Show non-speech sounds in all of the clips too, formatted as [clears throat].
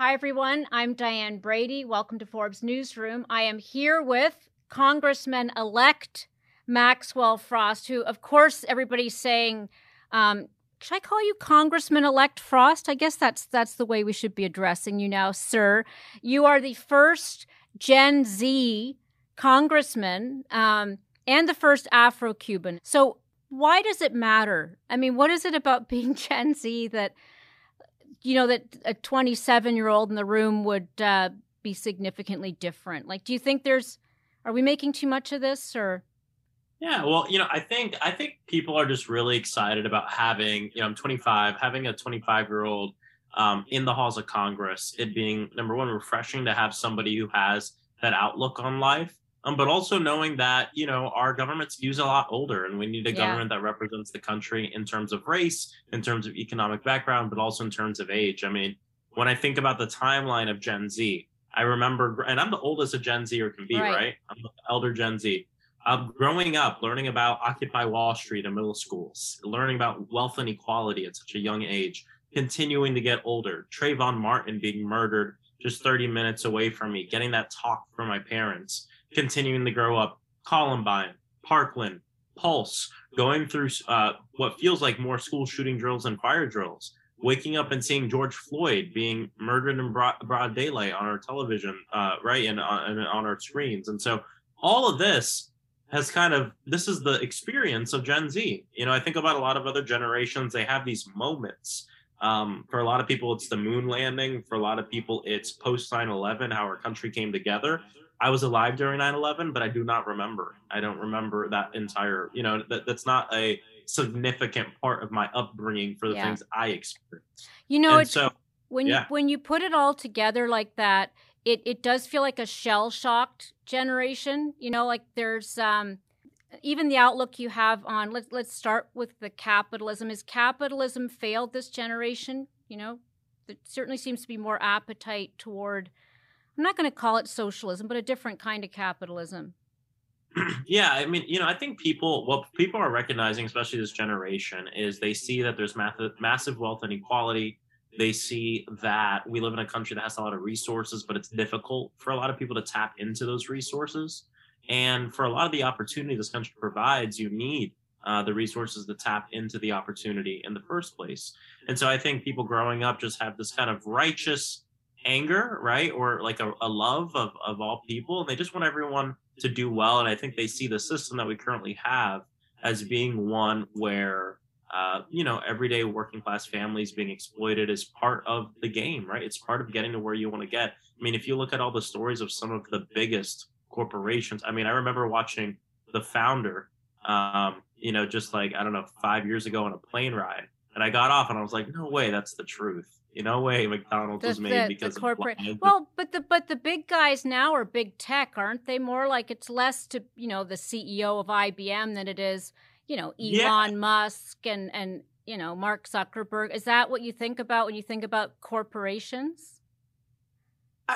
Hi, everyone. I'm Diane Brady. Welcome to Forbes Newsroom. I am here with Congressman elect Maxwell Frost, who, of course, everybody's saying, um, should I call you Congressman elect Frost? I guess that's that's the way we should be addressing you now, sir. You are the first Gen Z congressman um, and the first Afro Cuban. So, why does it matter? I mean, what is it about [laughs] being Gen Z that you know that a 27 year old in the room would uh, be significantly different? Like, do you think there's are we making too much of this or? Yeah, well, you know, I think I think people are just really excited about having, you know, I'm 25, having a 25 year old um, in the halls of Congress. It being number one, refreshing to have somebody who has that outlook on life, um, but also knowing that you know our government's skews a lot older, and we need a yeah. government that represents the country in terms of race, in terms of economic background, but also in terms of age. I mean, when I think about the timeline of Gen Z, I remember, and I'm the oldest a Gen Zer can be, right? right? I'm the elder Gen Z. Um, growing up, learning about Occupy Wall Street in middle schools, learning about wealth inequality at such a young age, continuing to get older. Trayvon Martin being murdered just 30 minutes away from me, getting that talk from my parents, continuing to grow up. Columbine, Parkland, Pulse, going through uh, what feels like more school shooting drills and fire drills, waking up and seeing George Floyd being murdered in broad, broad daylight on our television, uh, right, and, uh, and on our screens. And so all of this has kind of this is the experience of Gen Z. You know, I think about a lot of other generations, they have these moments. Um, for a lot of people, it's the moon landing. For a lot of people, it's post 9 11, how our country came together. I was alive during 9 11, but I do not remember. I don't remember that entire, you know, that, that's not a significant part of my upbringing for the yeah. things I experienced. You know, it's, so when yeah. you when you put it all together like that, it it does feel like a shell shocked generation. You know, like there's um even the outlook you have on let's let's start with the capitalism. Is capitalism failed this generation? You know, there certainly seems to be more appetite toward I'm not going to call it socialism, but a different kind of capitalism. [clears throat] yeah, I mean, you know, I think people, what people are recognizing, especially this generation, is they see that there's massive, massive wealth inequality. They see that we live in a country that has a lot of resources, but it's difficult for a lot of people to tap into those resources. And for a lot of the opportunity this country provides, you need uh, the resources to tap into the opportunity in the first place. And so I think people growing up just have this kind of righteous anger, right? Or like a, a love of, of all people. And they just want everyone to do well. And I think they see the system that we currently have as being one where uh, you know, everyday working class families being exploited is part of the game, right? It's part of getting to where you want to get. I mean, if you look at all the stories of some of the biggest corporations, I mean, I remember watching the founder, um, you know, just like, I don't know, five years ago on a plane ride. And I got off and I was like, no way, that's the truth. You know, way McDonald's the, was made the, because the corporate. well, but the but the big guys now are big tech, aren't they? More like it's less to you know the CEO of IBM than it is you know, Elon yeah. Musk and and you know, Mark Zuckerberg. Is that what you think about when you think about corporations?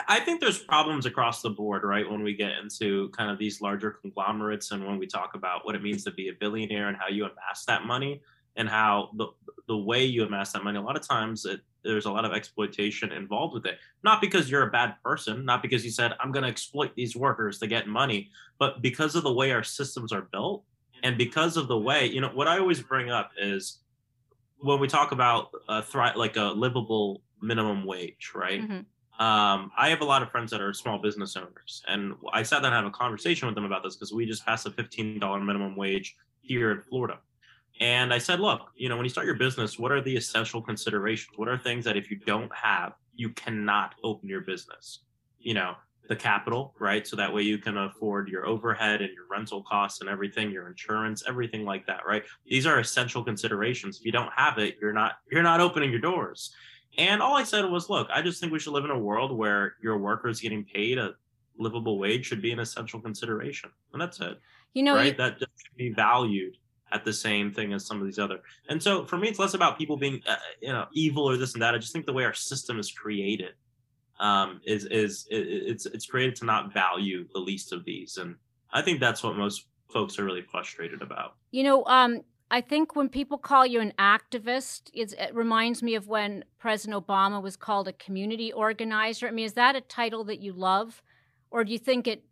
I think there's problems across the board, right? When we get into kind of these larger conglomerates and when we talk about what it means to be a billionaire and how you amass that money and how the the way you amass that money, a lot of times it, there's a lot of exploitation involved with it. Not because you're a bad person, not because you said I'm going to exploit these workers to get money, but because of the way our systems are built and because of the way you know what i always bring up is when we talk about a thri- like a livable minimum wage right mm-hmm. Um, i have a lot of friends that are small business owners and i sat down and had a conversation with them about this because we just passed a $15 minimum wage here in florida and i said look you know when you start your business what are the essential considerations what are things that if you don't have you cannot open your business you know the capital, right? So that way you can afford your overhead and your rental costs and everything, your insurance, everything like that, right? These are essential considerations. If you don't have it, you're not you're not opening your doors. And all I said was, look, I just think we should live in a world where your workers getting paid a livable wage should be an essential consideration. And that's it. You know, right? You- that should be valued at the same thing as some of these other. And so for me, it's less about people being, uh, you know, evil or this and that. I just think the way our system is created um, is is it's it's created to not value the least of these, and I think that's what most folks are really frustrated about. You know, um, I think when people call you an activist, it reminds me of when President Obama was called a community organizer. I mean, is that a title that you love, or do you think it,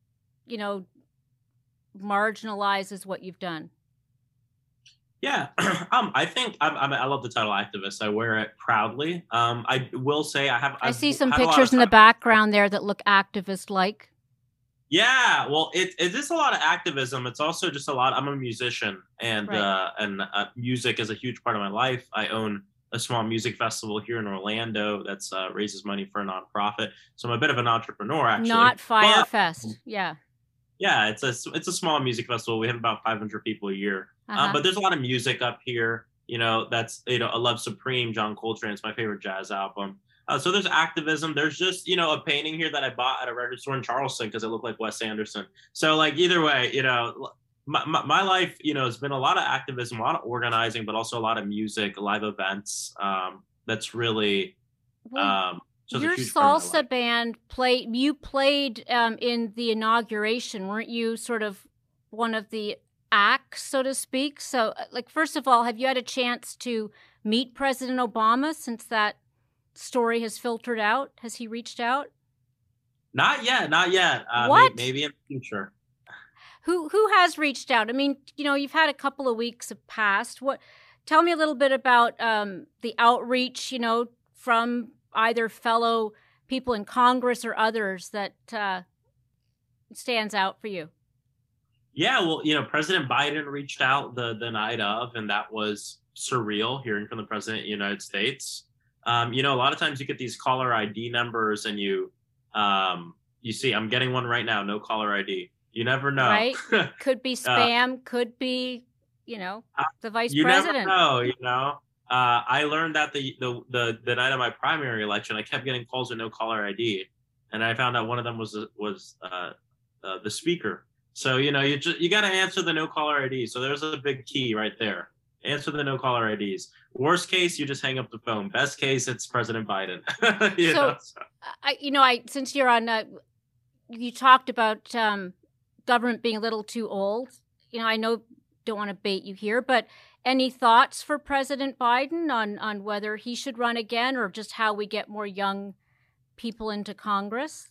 you know, marginalizes what you've done? Yeah, [clears throat] um, I think I'm, I'm, i love the title activist. I wear it proudly. Um, I will say I have. i see I've some pictures in the background there that look activist-like. Yeah, well, it it is a lot of activism. It's also just a lot. I'm a musician, and right. uh, and uh, music is a huge part of my life. I own a small music festival here in Orlando that's uh, raises money for a nonprofit. So I'm a bit of an entrepreneur, actually. Not Fyre Fest, but, yeah. Yeah, it's a it's a small music festival. We have about 500 people a year, uh, uh-huh. but there's a lot of music up here. You know, that's you know, A Love Supreme, John Coltrane. It's my favorite jazz album. Uh, so there's activism. There's just you know a painting here that I bought at a record store in Charleston because it looked like Wes Anderson. So like either way, you know, my, my, my, life you know has been a lot of activism, a lot of organizing, but also a lot of music, live events. Um, that's really. Um, your salsa band played. You played um, in the inauguration, weren't you? Sort of one of the acts, so to speak. So, uh, like, first of all, have you had a chance to meet President Obama since that story has filtered out? Has he reached out? Not yet, not yet. Uh, what? Maybe, maybe in the future. Who who has reached out? I mean, you know, you've had a couple of weeks have passed. What? Tell me a little bit about um, the outreach. You know, from either fellow people in Congress or others that uh, stands out for you. Yeah, well, you know, President Biden reached out the the night of, and that was surreal hearing from the president of the United States um, you know, a lot of times you get these caller ID numbers and you um, you see, I'm getting one right now, no caller ID. You never know. Right? [laughs] could be uh, spam, uh, could be, you know, uh, the vice you president. You never know, you know. Uh, I learned that the, the the the night of my primary election, I kept getting calls with no caller ID, and I found out one of them was was uh, uh, the speaker. So you know, you just you got to answer the no caller ID. So there's a big key right there answer the no caller IDs. Worst case, you just hang up the phone. Best case, it's President Biden. [laughs] you so, know, so, I, you know, I since you're on, uh, you talked about um, government being a little too old. You know, I know don't want to bait you here, but any thoughts for President Biden on on whether he should run again or just how we get more young people into Congress?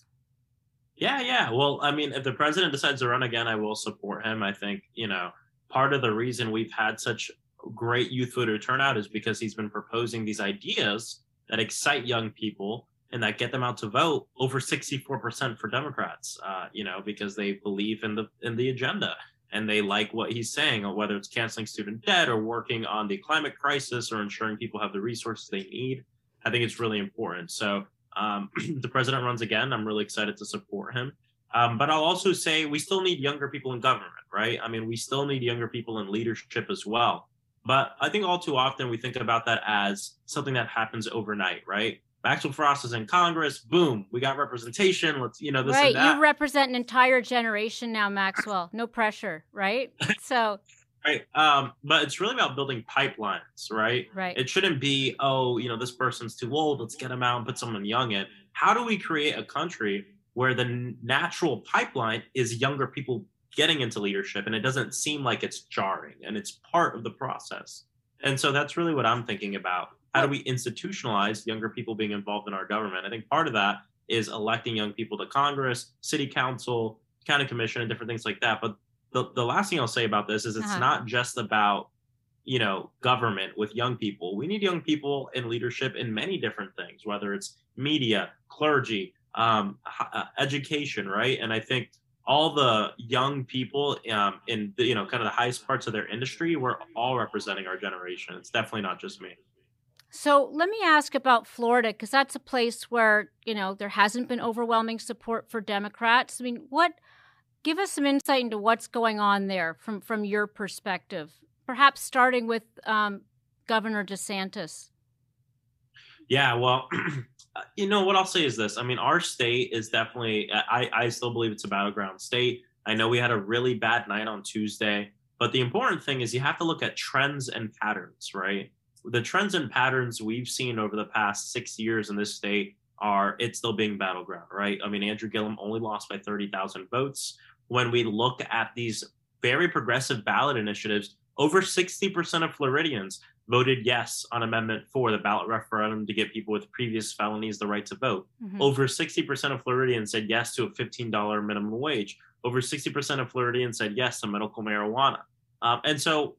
Yeah, yeah. Well, I mean, if the president decides to run again, I will support him. I think, you know, part of the reason we've had such great youth voter turnout is because he's been proposing these ideas that excite young people and that get them out to vote over 64% for Democrats, uh, you know, because they believe in the in the agenda and they like what he's saying, or whether it's canceling student debt or working on the climate crisis or ensuring people have the resources they need. I think it's really important. So um, [clears throat] the president runs again. I'm really excited to support him. Um, but I'll also say we still need younger people in government, right? I mean, we still need younger people in leadership as well. But I think all too often we think about that as something that happens overnight, right? Maxwell Frost is in Congress. Boom, we got representation. Let's, you know, this right. You represent an entire generation now, Maxwell. No pressure, right? [laughs] So. right. Um, but it's really about building pipelines, right? Right. It shouldn't be, oh, you know, this person's too old. Let's get them out and put someone young in. How do we create a country where the natural pipeline is younger people getting into leadership and it doesn't seem like it's jarring and it's part of the process. And so that's really what I'm thinking about. How do we institutionalize younger people being involved in our government? I think part of that is electing young people to Congress, city council, county commission, and different things like that. But the, the last thing I'll say about this is it's uh-huh. not just about you know government with young people we need young people in leadership in many different things whether it's media clergy um, uh, education right and i think all the young people um, in the, you know kind of the highest parts of their industry we're all representing our generation. It's definitely not just me. So let me ask about florida because that's a place where you know there hasn't been overwhelming support for democrats. I mean what give us some insight into what's going on there from from your perspective perhaps starting with um, governor desantis. Yeah well [clears throat] Uh, you know what I'll say is this. I mean, our state is definitely. Uh, I I still believe it's a battleground state. I know we had a really bad night on Tuesday, but the important thing is you have to look at trends and patterns, right? The trends and patterns we've seen over the past six years in this state are it's still being battleground, right? I mean, Andrew Gillum only lost by 30,000 votes. When we look at these very progressive ballot initiatives, over 60% of Floridians voted yes on Amendment 4, the ballot referendum to give people with previous felonies the right to vote. Mm-hmm. Over 60% of Floridians said yes to a $15 minimum wage. Over 60% of Floridians said yes to medical marijuana. Um, and so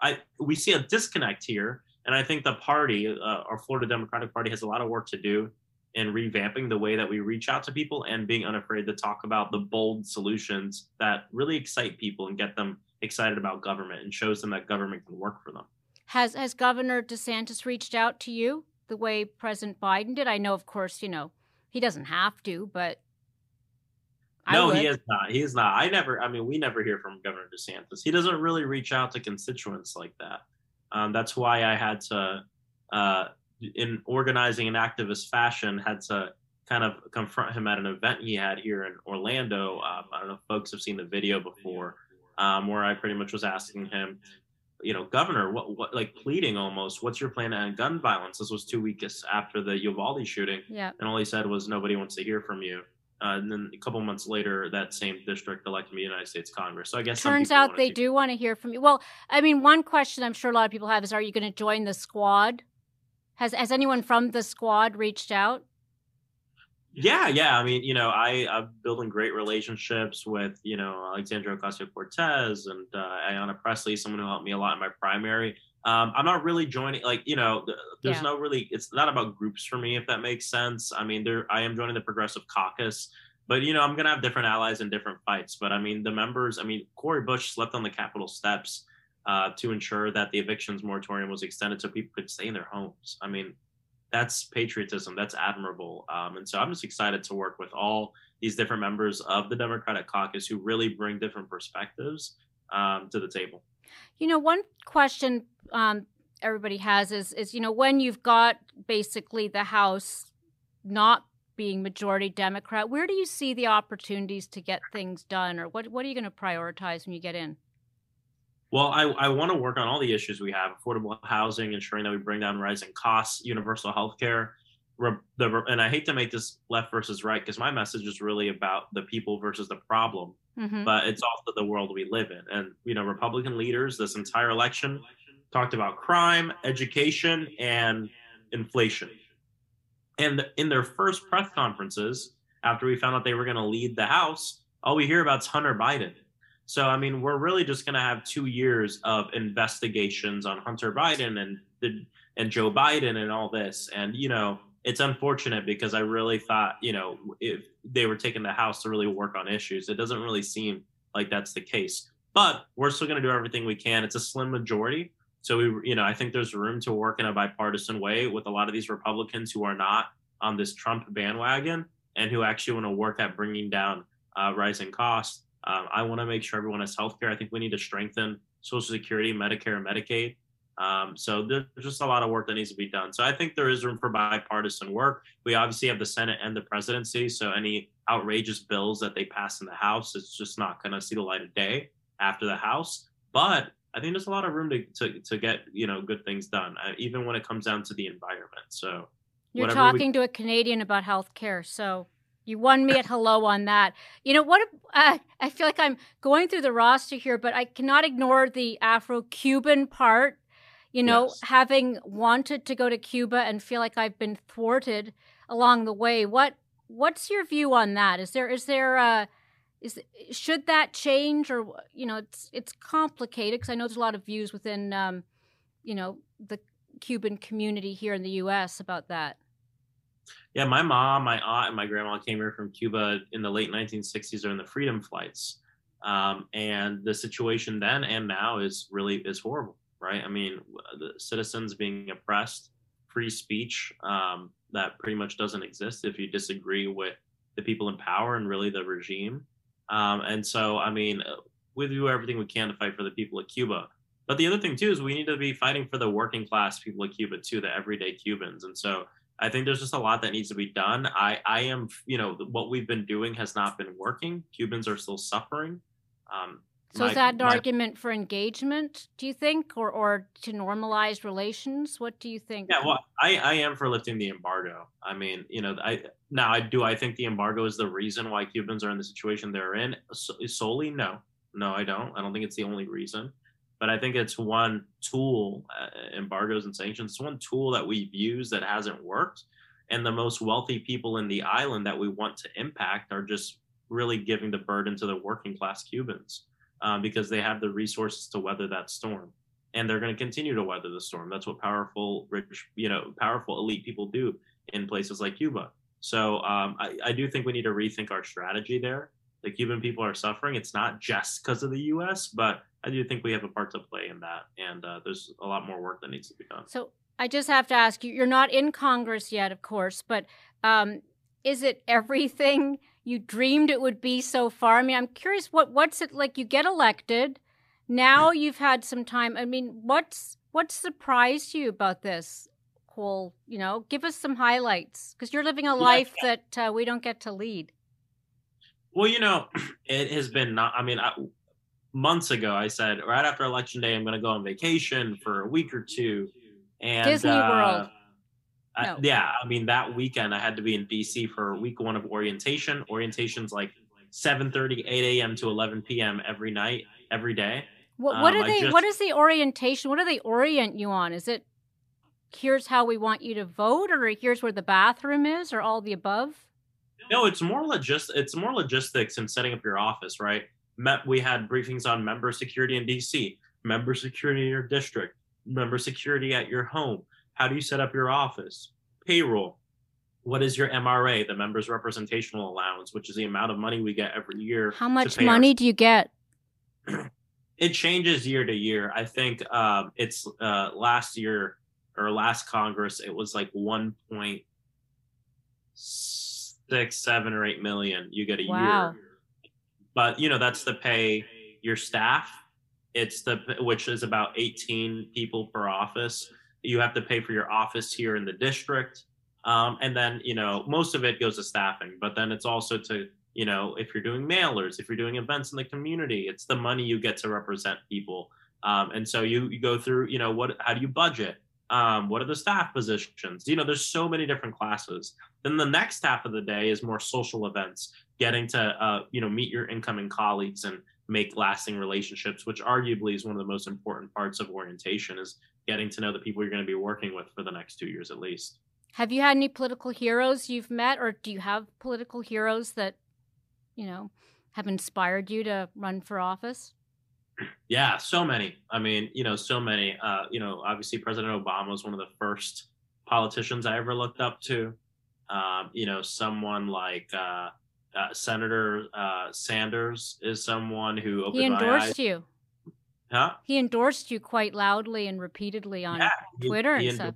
I we see a disconnect here. And I think the party, uh, our Florida Democratic Party, has a lot of work to do in revamping the way that we reach out to people and being unafraid to talk about the bold solutions that really excite people and get them excited about government and shows them that government can work for them. Has has Governor DeSantis reached out to you the way President Biden did? I know, of course, you know he doesn't have to, but no, he is not. He is not. I never. I mean, we never hear from Governor DeSantis. He doesn't really reach out to constituents like that. Um, that's why I had to, uh, in organizing an activist fashion, had to kind of confront him at an event he had here in Orlando. Um, I don't know if folks have seen the video before, um, where I pretty much was asking him, you know, Governor, what, what, like pleading almost, what's your plan on gun violence? This was two weeks after the Uvalde shooting. Yeah. And all he said was, nobody wants to hear from you. Uh, and then a couple months later, that same district elected me United States Congress. So I guess turns out they do want to hear from you. Well, I mean, one question I'm sure a lot of people have is, are you going to join the squad? Has has anyone from the squad reached out? Yeah, yeah. I mean, you know, I, I'm building great relationships with, you know, Alexandria Ocasio Cortez and uh, Ayanna Pressley, someone who helped me a lot in my primary. Um, I'm not really joining, like, you know, there's yeah. no really, it's not about groups for me, if that makes sense. I mean, there, I am joining the Progressive Caucus, but, you know, I'm going to have different allies in different fights. But I mean, the members, I mean, Cori Bush slept on the Capitol steps uh, to ensure that the evictions moratorium was extended so people could stay in their homes. I mean, that's patriotism. That's admirable. Um, and so I'm just excited to work with all these different members of the Democratic caucus who really bring different perspectives um, to the table. You know, one question um, everybody has is, is, you know, when you've got basically the House not being majority Democrat, where do you see the opportunities to get things done, or what, what are you going to prioritize when you get in? Well, I, I want to work on all the issues we have affordable housing, ensuring that we bring down rising costs, universal health care. And I hate to make this left versus right because my message is really about the people versus the problem, mm-hmm. but it's also the world we live in. And, you know, Republican leaders this entire election talked about crime, education, and inflation. And in their first press conferences, after we found out they were going to lead the House, all we hear about is Hunter Biden so, I mean, we're really just going to have two years of investigations on Hunter Biden and the and Joe Biden and all this. And you know, it's unfortunate because I really thought, you know, if they were taking the House to really work on issues, it doesn't really seem like that's the case. But we're still going to do everything we can. It's a slim majority. So we, you know, I think there's room to work in a bipartisan way with a lot of these Republicans who are not on this Trump bandwagon and who actually want to work at bringing down uh, rising costs um, I want to make sure everyone has health care. I think we need to strengthen Social Security, Medicare, and Medicaid. Um, so there's just a lot of work that needs to be done. So I think there is room for bipartisan work. We obviously have the Senate and the presidency. So any outrageous bills that they pass in the House, it's just not going to see the light of day after the House. But I think there's a lot of room to, to, to get you know good things done, uh, even when it comes down to the environment. So you're talking we... to a Canadian about health care. So you won me at hello on that. You know what? Uh, I feel like I'm going through the roster here, but I cannot ignore the Afro-Cuban part. You know, yes. having wanted to go to Cuba and feel like I've been thwarted along the way. What What's your view on that? Is there is there uh, is should that change or you know it's it's complicated because I know there's a lot of views within um, you know the Cuban community here in the U.S. about that. Yeah, my mom, my aunt, and my grandma came here from Cuba in the late 1960s during the freedom flights. Um, and the situation then and now is really is horrible, right? I mean, the citizens being oppressed, free speech um, that pretty much doesn't exist if you disagree with the people in power and really the regime. Um, and so, I mean, uh, we do everything we can to fight for the people of Cuba. But the other thing too is we need to be fighting for the working class people of Cuba too, the everyday Cubans. And so I think there's just a lot that needs to be done. I, I am, you know, what we've been doing has not been working. Cubans are still suffering. Um, so my, is that an my, argument for engagement, do you think, or, or to normalize relations? What do you think? Yeah, well, I, I am for lifting the embargo. I mean, you know, I now I do I think the embargo is the reason why Cubans are in the situation they're in solely? No, no, I don't. I don't think it's the only reason. But I think it's one tool, uh, embargoes and sanctions, it's one tool that we've used that hasn't worked. And the most wealthy people in the island that we want to impact are just really giving the burden to the working class Cubans um, because they have the resources to weather that storm. And they're going to continue to weather the storm. That's what powerful, rich, you know, powerful elite people do in places like Cuba. So um, I, I do think we need to rethink our strategy there. The Cuban people are suffering. It's not just because of the U.S., but I do think we have a part to play in that, and uh, there's a lot more work that needs to be done. So I just have to ask you: you're not in Congress yet, of course, but um, is it everything you dreamed it would be so far? I mean, I'm curious what what's it like? You get elected, now mm-hmm. you've had some time. I mean, what's what surprised you about this whole? You know, give us some highlights because you're living a life yeah. that uh, we don't get to lead. Well, you know, [clears throat] it has been not. I mean, I, months ago, I said right after election day, I'm going to go on vacation for a week or two. And Disney uh, World. I, no. yeah, I mean that weekend I had to be in DC for week one of orientation. Orientation's like 7:30, 8 a.m. to 11 p.m. every night, every day. What, what um, are they? Just, what is the orientation? What do they orient you on? Is it here's how we want you to vote, or here's where the bathroom is, or all the above? No, it's more logist. It's more logistics and setting up your office, right? met we had briefings on member security in DC, member security in your district, member security at your home. How do you set up your office? Payroll. What is your MRA, the members representational allowance, which is the amount of money we get every year? How much money our... do you get? [clears throat] it changes year to year. I think um, it's uh, last year or last Congress, it was like one point six, seven, or eight million you get a wow. year but you know that's to pay your staff. It's the which is about 18 people per office. You have to pay for your office here in the district. Um, and then you know most of it goes to staffing but then it's also to you know if you're doing mailers if you're doing events in the community it's the money you get to represent people. Um, and so you, you go through you know what how do you budget um, what are the staff positions? You know there's so many different classes. Then the next half of the day is more social events getting to uh, you know meet your incoming colleagues and make lasting relationships which arguably is one of the most important parts of orientation is getting to know the people you're going to be working with for the next two years at least. Have you had any political heroes you've met or do you have political heroes that you know have inspired you to run for office yeah so many i mean you know so many uh, you know obviously president obama was one of the first politicians i ever looked up to um, you know someone like uh, uh, Senator uh, Sanders is someone who he endorsed you. Huh? He endorsed you quite loudly and repeatedly on yeah, Twitter he, he and stuff.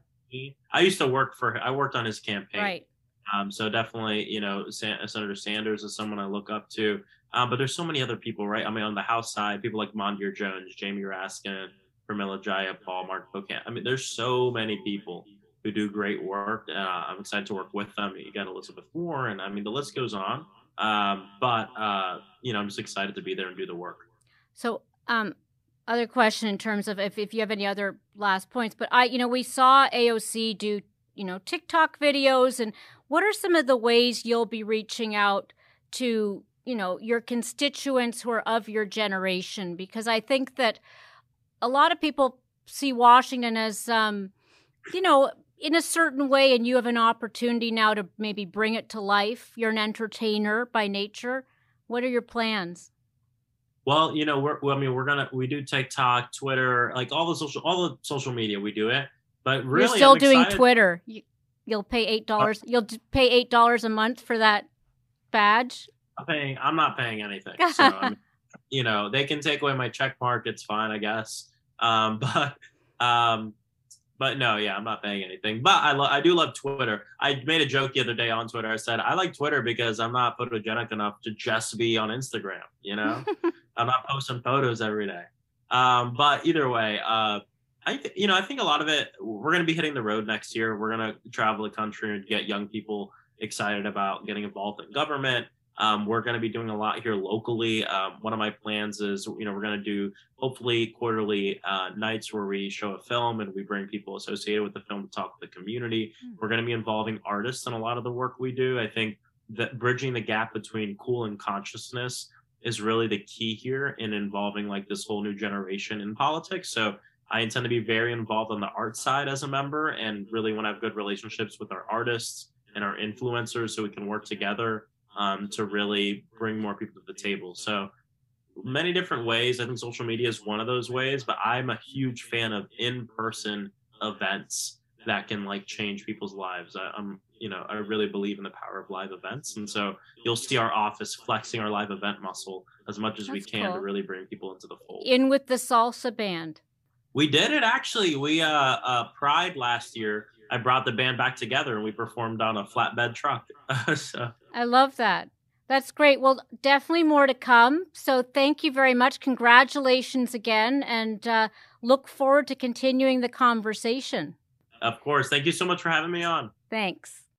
I used to work for. I worked on his campaign. Right. Um, so definitely, you know, San- Senator Sanders is someone I look up to. Um, but there's so many other people, right? I mean, on the House side, people like Mondaire Jones, Jamie Raskin, Pramila Jayapal, Mark Pocan. I mean, there's so many people who do great work. Uh, I'm excited to work with them. You got Elizabeth Warren. And I mean, the list goes on. Um, but uh, you know, I'm just excited to be there and do the work. So, um, other question in terms of if, if you have any other last points, but I, you know, we saw AOC do, you know, TikTok videos, and what are some of the ways you'll be reaching out to, you know, your constituents who are of your generation? Because I think that a lot of people see Washington as, um, you know, in a certain way and you have an opportunity now to maybe bring it to life you're an entertainer by nature what are your plans well you know we're i mean we're gonna we do tiktok twitter like all the social all the social media we do it but really you're still I'm doing excited. twitter you, will pay eight dollars uh, you'll pay eight dollars a month for that badge i'm paying i'm not paying anything so I mean, [laughs] you know they can take away my check mark it's fine i guess um [laughs] but um but no, yeah, I'm not paying anything. But I lo- I do love Twitter. I made a joke the other day on Twitter. I said I like Twitter because I'm not photogenic enough to just be on Instagram. You know, [laughs] I'm not posting photos every day. Um, but either way, uh, I th- you know I think a lot of it. We're going to be hitting the road next year. We're going to travel the country and get young people excited about getting involved in government. Um, we're going to be doing a lot here locally. Um, one of my plans is, you know, we're going to do hopefully quarterly uh, nights where we show a film and we bring people associated with the film to talk to the community. Mm. We're going to be involving artists in a lot of the work we do. I think that bridging the gap between cool and consciousness is really the key here in involving like this whole new generation in politics. So I intend to be very involved on the art side as a member and really want to have good relationships with our artists and our influencers so we can work together um, to really bring more people to the table. So many different ways. I think social media is one of those ways, but I'm a huge fan of in-person events that can like change people's lives. I, am you know, I really believe in the power of live events, and so you'll see our office flexing our live event muscle as much as That's we can cool. to really bring people into the fold. In with the salsa band. We did it actually. We uh, uh Pride last year. I brought the band back together and we performed on a flatbed truck. [laughs] so. I love that. That's great. Well, definitely more to come. So thank you very much. Congratulations again, and uh, look forward to continuing the conversation. Of course. Thank you so much for having me on. Thanks.